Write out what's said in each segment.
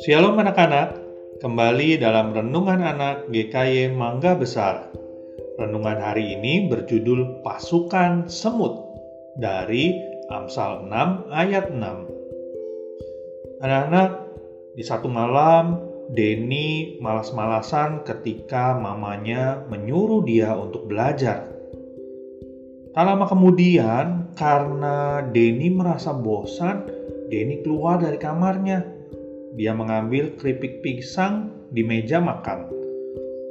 Shalom anak-anak, kembali dalam Renungan Anak GKY Mangga Besar. Renungan hari ini berjudul Pasukan Semut dari Amsal 6 ayat 6. Anak-anak, di satu malam Denny malas-malasan ketika mamanya menyuruh dia untuk belajar. Tak lama kemudian, karena Denny merasa bosan, Denny keluar dari kamarnya dia mengambil keripik pisang di meja makan.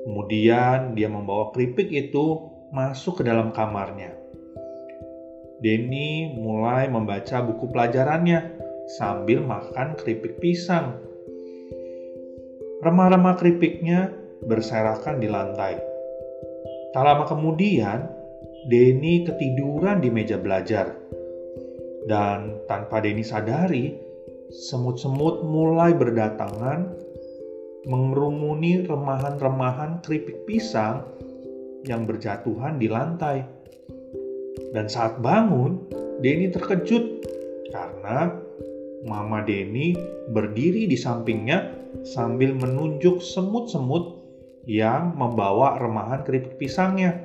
Kemudian dia membawa keripik itu masuk ke dalam kamarnya. Denny mulai membaca buku pelajarannya sambil makan keripik pisang. Remah-remah keripiknya berserakan di lantai. Tak lama kemudian, Denny ketiduran di meja belajar. Dan tanpa Denny sadari, semut-semut mulai berdatangan mengerumuni remahan-remahan keripik pisang yang berjatuhan di lantai. Dan saat bangun, Denny terkejut karena Mama Denny berdiri di sampingnya sambil menunjuk semut-semut yang membawa remahan keripik pisangnya.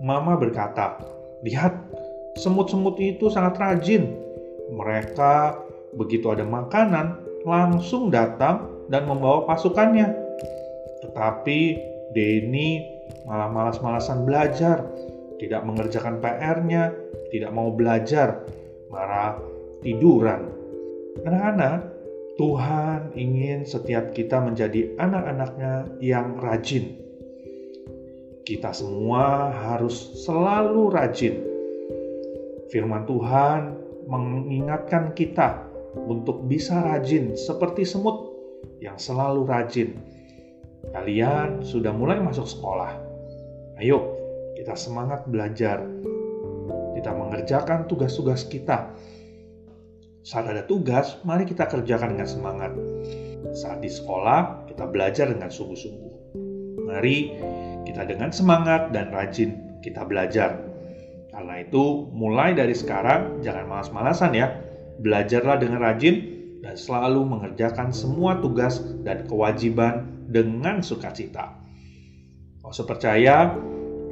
Mama berkata, "Lihat, semut-semut itu sangat rajin. Mereka begitu ada makanan, langsung datang dan membawa pasukannya. Tetapi Denny malah malas-malasan belajar, tidak mengerjakan PR-nya, tidak mau belajar, marah tiduran. Anak-anak, Tuhan ingin setiap kita menjadi anak-anaknya yang rajin. Kita semua harus selalu rajin. Firman Tuhan mengingatkan kita untuk bisa rajin seperti semut yang selalu rajin. Kalian sudah mulai masuk sekolah. Ayo, kita semangat belajar. Kita mengerjakan tugas-tugas kita. Saat ada tugas, mari kita kerjakan dengan semangat. Saat di sekolah, kita belajar dengan sungguh-sungguh. Mari kita dengan semangat dan rajin kita belajar. Karena itu, mulai dari sekarang jangan malas-malasan ya Belajarlah dengan rajin dan selalu mengerjakan semua tugas dan kewajiban dengan sukacita. Kau sepercaya,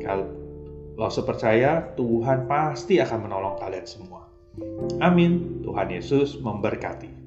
kalau sepercaya Tuhan pasti akan menolong kalian semua. Amin. Tuhan Yesus memberkati.